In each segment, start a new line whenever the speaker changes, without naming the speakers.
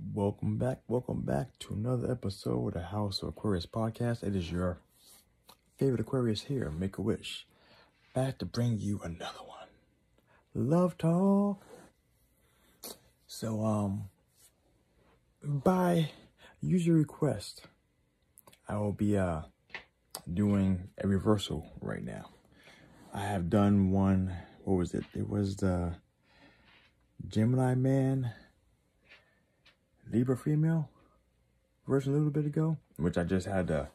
Welcome back, welcome back to another episode of the House of Aquarius podcast. It is your favorite Aquarius here, Make a Wish, back to bring you another one. Love talk. So, um, by user request, I will be uh doing a reversal right now. I have done one. What was it? It was the Gemini man Libra female version a little bit ago, which I just had to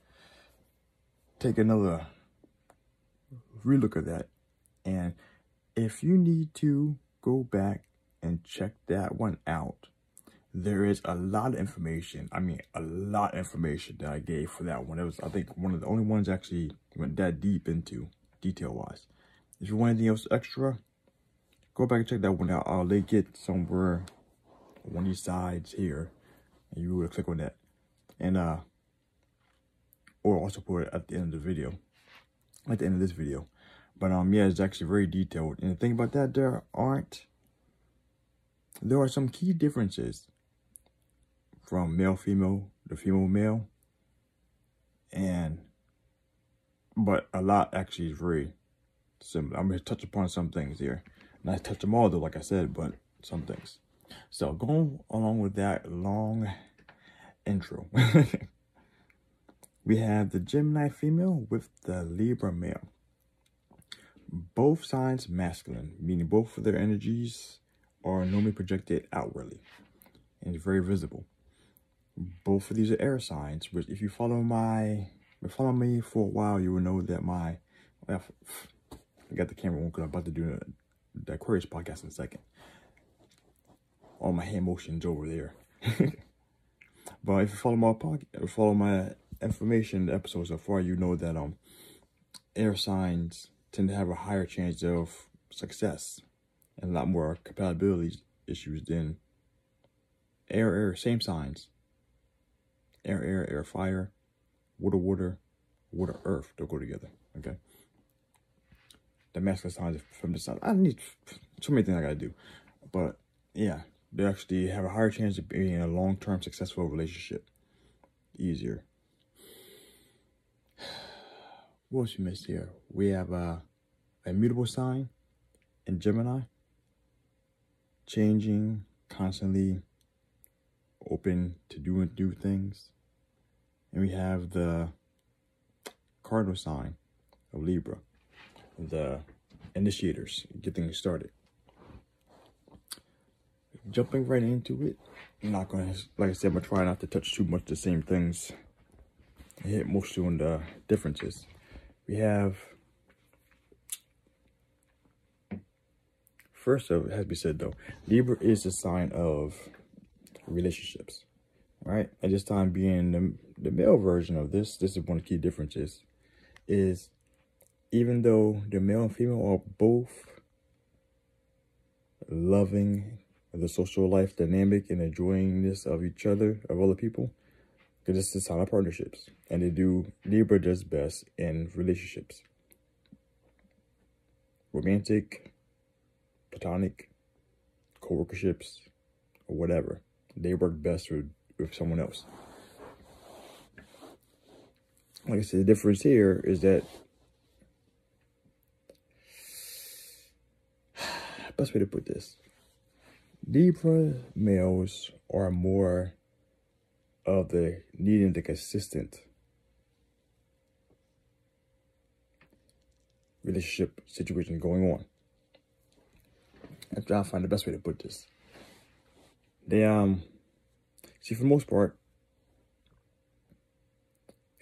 take another relook at that. And if you need to go back and check that one out, there is a lot of information. I mean, a lot of information that I gave for that one. It was, I think, one of the only ones actually went that deep into detail-wise. If you want anything else extra, go back and check that one out. I'll link it somewhere one of these sides here and you would click on that. And uh or also put it at the end of the video at the end of this video. But um yeah it's actually very detailed. And the thing about that there aren't there are some key differences from male female to female male and but a lot actually is very similar i'm going to touch upon some things here. Not touch them all though like i said but some things so going along with that long intro, we have the Gemini female with the Libra male. Both signs masculine, meaning both of their energies are normally projected outwardly and very visible. Both of these are air signs, which if you follow my, follow me for a while, you will know that my, I got the camera on because I'm about to do the Aquarius podcast in a second all my hand motions over there. but if you follow my podcast, follow my information episodes so far, you know that um air signs tend to have a higher chance of success and a lot more compatibility issues than air air same signs. Air air air fire, water water, water earth. They'll go together. Okay. The masculine signs from the sun. I need so many things I gotta do, but yeah, they actually have a higher chance of being in a long-term successful relationship. Easier. What else you missed here? We have uh, a mutable sign in Gemini. Changing, constantly open to do new things. And we have the cardinal sign of Libra, the initiators, get things started jumping right into it. I'm not gonna, like I said, I'm gonna try not to touch too much the same things. I hit mostly on the differences. We have, first of it has to be said though, Libra is a sign of relationships, right? At this time being the, the male version of this, this is one of the key differences, is even though the male and female are both loving the social life dynamic and enjoying this of each other, of other people. Because a sign of partnerships. And they do, Libra does best in relationships. Romantic, platonic, co-workerships, or whatever. They work best with, with someone else. Like I said, the difference here is that best way to put this Libra males are more of the needing the consistent relationship situation going on. I'm trying to find the best way to put this. They um see for the most part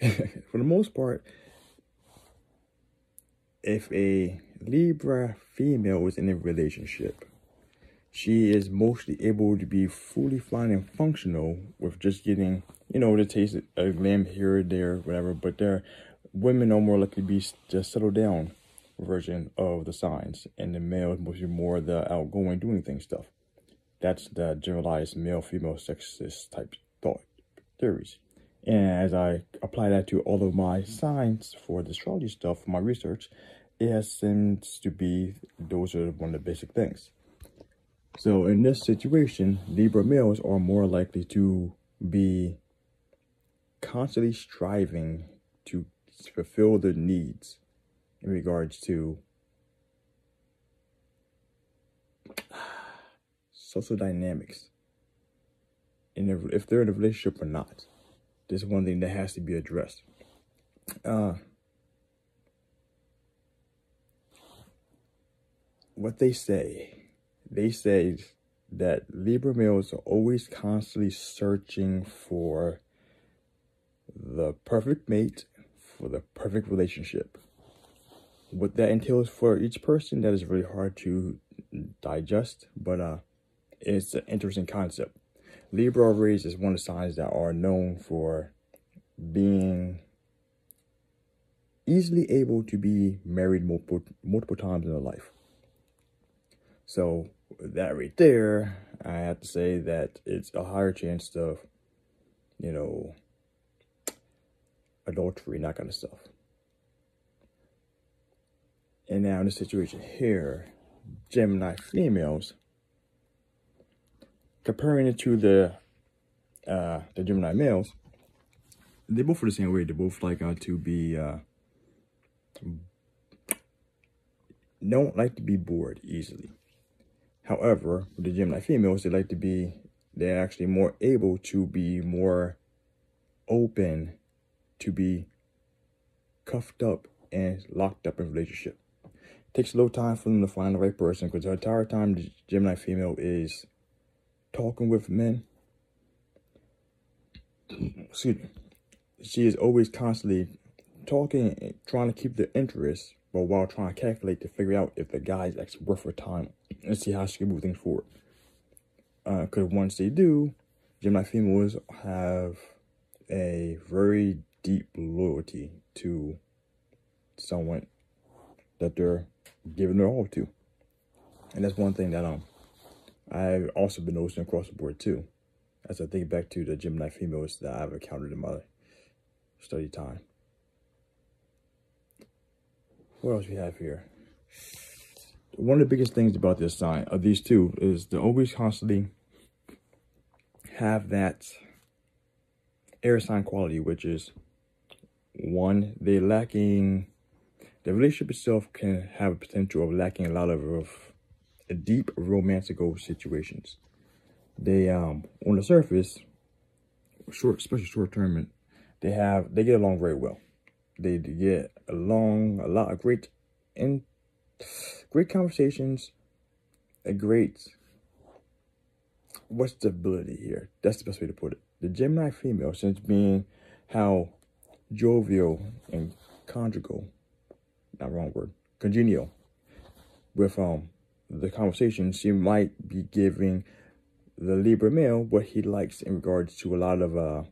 for the most part if a Libra female is in a relationship she is mostly able to be fully fine and functional with just getting, you know, the taste of a lamb here or there, whatever. But there, women are more likely to be just settled down version of the signs, and the male is mostly more the outgoing, doing things stuff. That's the generalized male-female sexist type thought theories. And as I apply that to all of my signs for the astrology stuff, my research, it has seems to be those are one of the basic things. So in this situation, Libra males are more likely to be constantly striving to fulfill their needs in regards to social dynamics. And if they're in a relationship or not, this is one thing that has to be addressed. Uh, what they say, they say that Libra males are always constantly searching for the perfect mate for the perfect relationship. What that entails for each person, that is really hard to digest, but uh, it's an interesting concept. Libra rays is one of the signs that are known for being easily able to be married multiple multiple times in their life. So that right there, I have to say that it's a higher chance of, you know, adultery and that kind of stuff. And now in the situation here, Gemini females, comparing it to the uh, the Gemini males, they both are the same way. They both like uh, to be uh, don't like to be bored easily. However, with the Gemini females, they like to be they're actually more able to be more open to be cuffed up and locked up in relationship. It takes a little time for them to find the right person because the entire time the Gemini female is talking with men. Excuse me. She is always constantly talking, and trying to keep the interest, but while trying to calculate to figure out if the guy is actually worth her time and see how she can move things forward. Because uh, once they do, Gemini females have a very deep loyalty to someone that they're giving their all to. And that's one thing that um I've also been noticing across the board too. As I think back to the Gemini females that I've encountered in my study time. What else we have here? One of the biggest things about this sign, of these two, is to always constantly have that air sign quality, which is one, they're lacking, the relationship itself can have a potential of lacking a lot of, of deep romantical situations. They, um, on the surface, short, especially short term, they have, they get along very well. They get along a lot of great, and great conversations, a great, what's the ability here? That's the best way to put it. The Gemini female, since being how jovial and conjugal, not wrong word, congenial with um the conversation, she might be giving the Libra male what he likes in regards to a lot of uh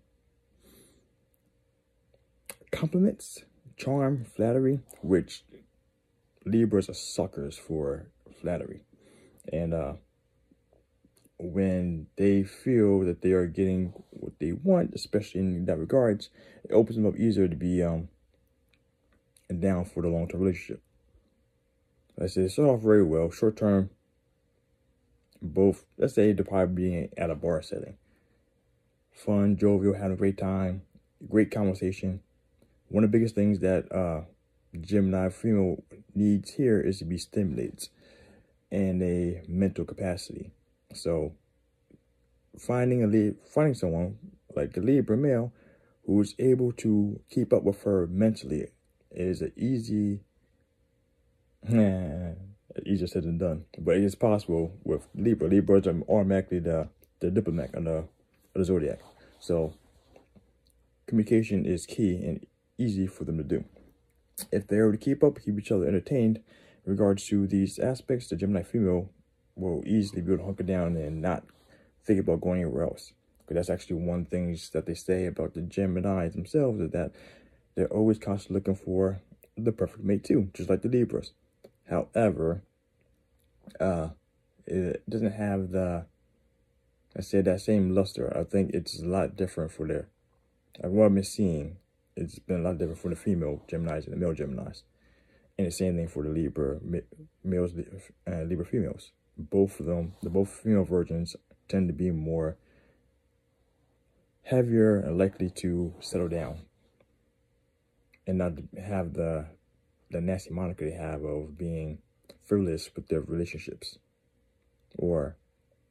compliments, charm, flattery, which Libras are suckers for flattery. And uh when they feel that they are getting what they want, especially in that regards, it opens them up easier to be um down for the long term relationship. Let's say start off very well, short term. Both, let's say they're probably being at a bar setting. Fun, jovial, having a great time, great conversation. One of the biggest things that uh Gemini female needs here is to be stimulated and a mental capacity. So finding a finding someone like a Libra male who is able to keep up with her mentally is an easy easier said than done. But it is possible with Libra. Libras are automatically the the diplomat on the, the zodiac. So communication is key and easy for them to do. If they're to keep up, keep each other entertained in regards to these aspects, the Gemini female will easily be able to hunker down and not think about going anywhere else. Because that's actually one things that they say about the Geminis themselves is that they're always constantly looking for the perfect mate too, just like the Libras. However, uh, it doesn't have the, I said that same luster. I think it's a lot different for their, like what I've been seeing, it's been a lot different for the female Geminis and the male Geminis. And the same thing for the Libra males, uh, Libra females both of them, the both female virgins tend to be more heavier and likely to settle down and not have the the nasty moniker they have of being frivolous with their relationships or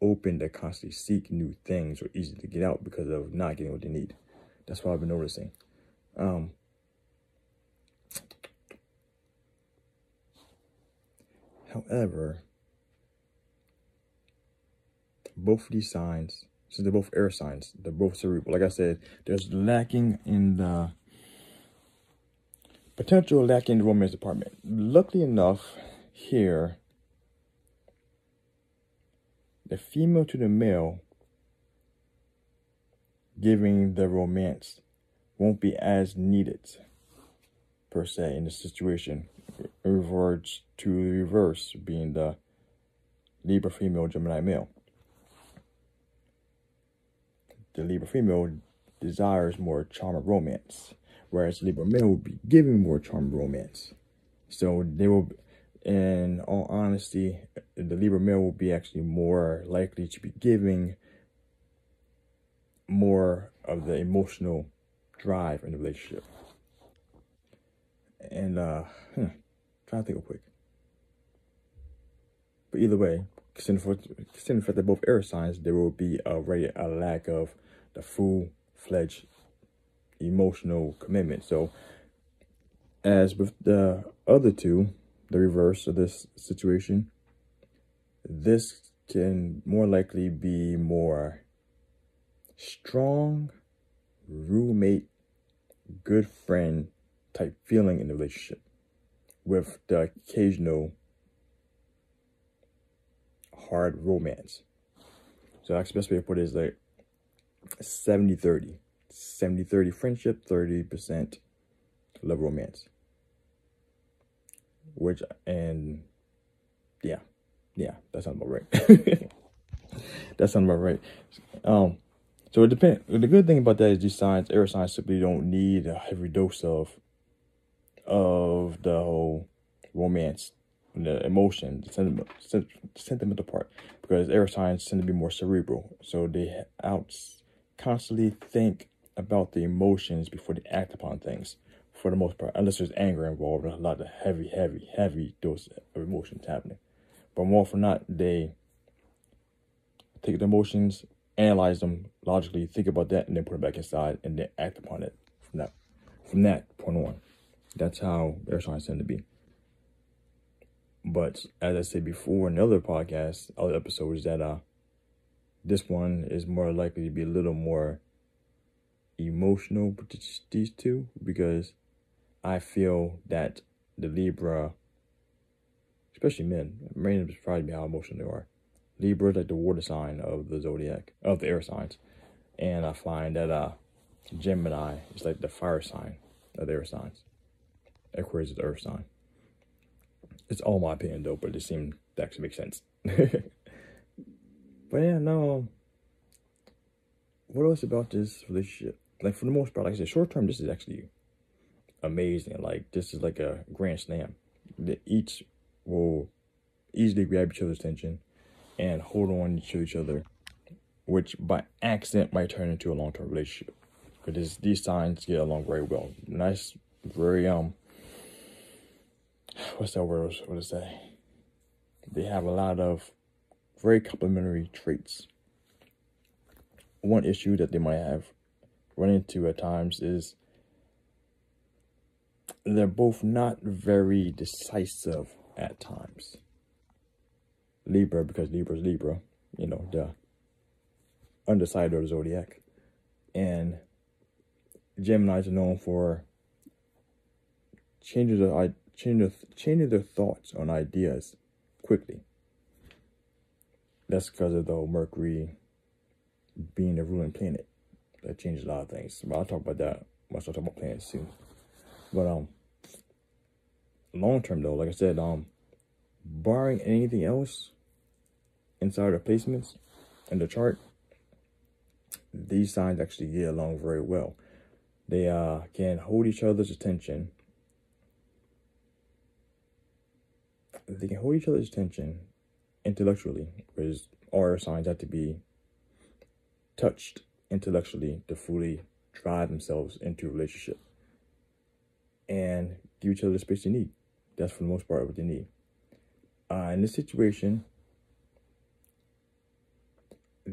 open to constantly seek new things or easy to get out because of not getting what they need. That's what I've been noticing. Um, however, both of these signs, since they're both air signs, they're both cerebral. Like I said, there's lacking in the potential lacking in the romance department. Luckily enough, here, the female to the male giving the romance won't be as needed per se in the situation. reverts to the reverse being the Libra female, Gemini male. The Libra female desires more charm of romance, whereas Libra male will be giving more charm of romance. So they will, in all honesty, the Libra male will be actually more likely to be giving more of the emotional drive in the relationship. And uh hmm, trying to think real quick. But either way, considering for considering they're both air signs, there will be already a lack of the full fledged emotional commitment. So as with the other two, the reverse of this situation, this can more likely be more strong roommate, good friend type feeling in the relationship with the occasional hard romance. So that's the best way to put it is like 70 30. 70 30 friendship, 30% love romance. Which, and yeah, yeah, that sounds about right. that sounds about right. Um, so it depends. The good thing about that is these signs, air signs, simply don't need a heavy dose of of the whole romance, the emotion, the sentiment, the sentimental part, because air signs tend to be more cerebral. So they out constantly think about the emotions before they act upon things. For the most part, unless there's anger involved, a lot of heavy, heavy, heavy dose of emotions happening. But more often not, they take the emotions analyze them logically, think about that, and then put it back inside, and then act upon it from that from that point on. That's how air signs tend to be. But as I said before in other podcasts, other episodes, that uh, this one is more likely to be a little more emotional these two because I feel that the Libra, especially men, men surprised me how emotional they are. Libra is like the water sign of the zodiac, of the air signs. And I find that uh, Gemini is like the fire sign of the air signs. Aquarius is the earth sign. It's all my opinion though, but it seemed to actually make sense. but yeah, no. What else about this relationship? Like for the most part, like I said, short term, this is actually amazing. Like this is like a grand slam. That each will easily grab each other's attention and hold on to each other, which by accident might turn into a long term relationship. Because these signs get along very well. Nice, very um. What's that word? What to say? They have a lot of very complementary traits. One issue that they might have run into at times is they're both not very decisive at times. Libra because Libra's Libra, you know, the underside of the zodiac. And Geminis are known for changing their, changing, changing their thoughts on ideas quickly. That's because of the Mercury being the ruling planet. That changes a lot of things. But I'll talk about that once I talk about planets soon. But um long term though, like I said, um barring anything else, inside the placements in the chart, these signs actually get along very well. They uh, can hold each other's attention. They can hold each other's attention intellectually, all air signs have to be touched intellectually to fully drive themselves into a relationship and give each other the space they need. That's for the most part what they need. Uh, in this situation,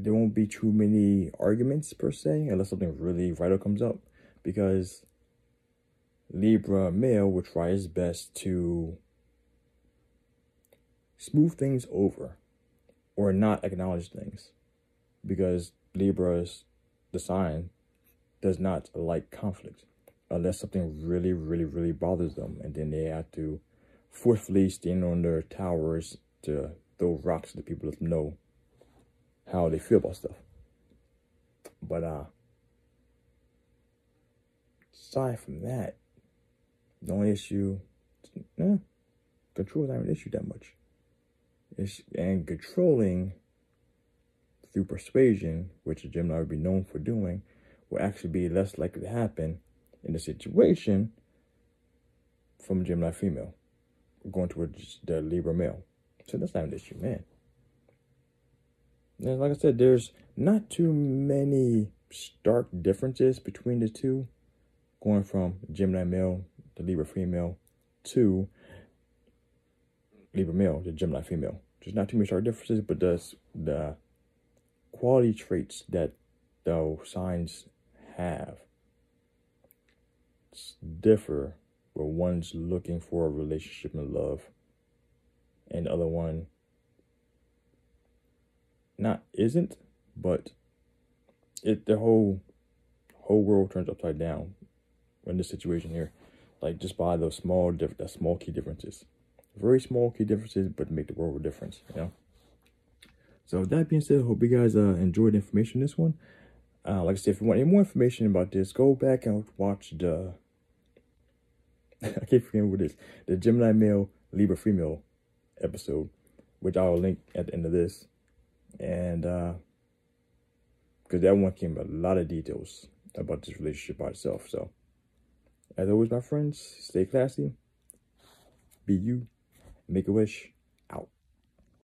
there won't be too many arguments per se, unless something really vital comes up, because Libra male will try his best to smooth things over or not acknowledge things because Libra's the sign does not like conflict unless something really, really, really bothers them. And then they have to forcefully stand on their towers to throw rocks at the people to know how they feel about stuff. But uh aside from that, the only issue eh, control is not an issue that much. It's, and controlling through persuasion, which a Gemini would be known for doing, will actually be less likely to happen in the situation from a Gemini female going towards the Libra male. So that's not an issue, man. And like I said, there's not too many stark differences between the two, going from Gemini male to Libra female to Libra male to Gemini female. There's not too many stark differences, but does the quality traits that those signs have differ where one's looking for a relationship and love and the other one not isn't but it the whole whole world turns upside down in this situation here like just by those small diff small key differences very small key differences but make the world a difference you know so that being said, hope you guys uh, enjoyed the information this one. Uh, like I said, if you want any more information about this, go back and watch the, I keep forgetting what it is, the Gemini male, Libra female episode, which I will link at the end of this. And, uh, because that one came a lot of details about this relationship by itself. So, as always, my friends, stay classy, be you, make a wish.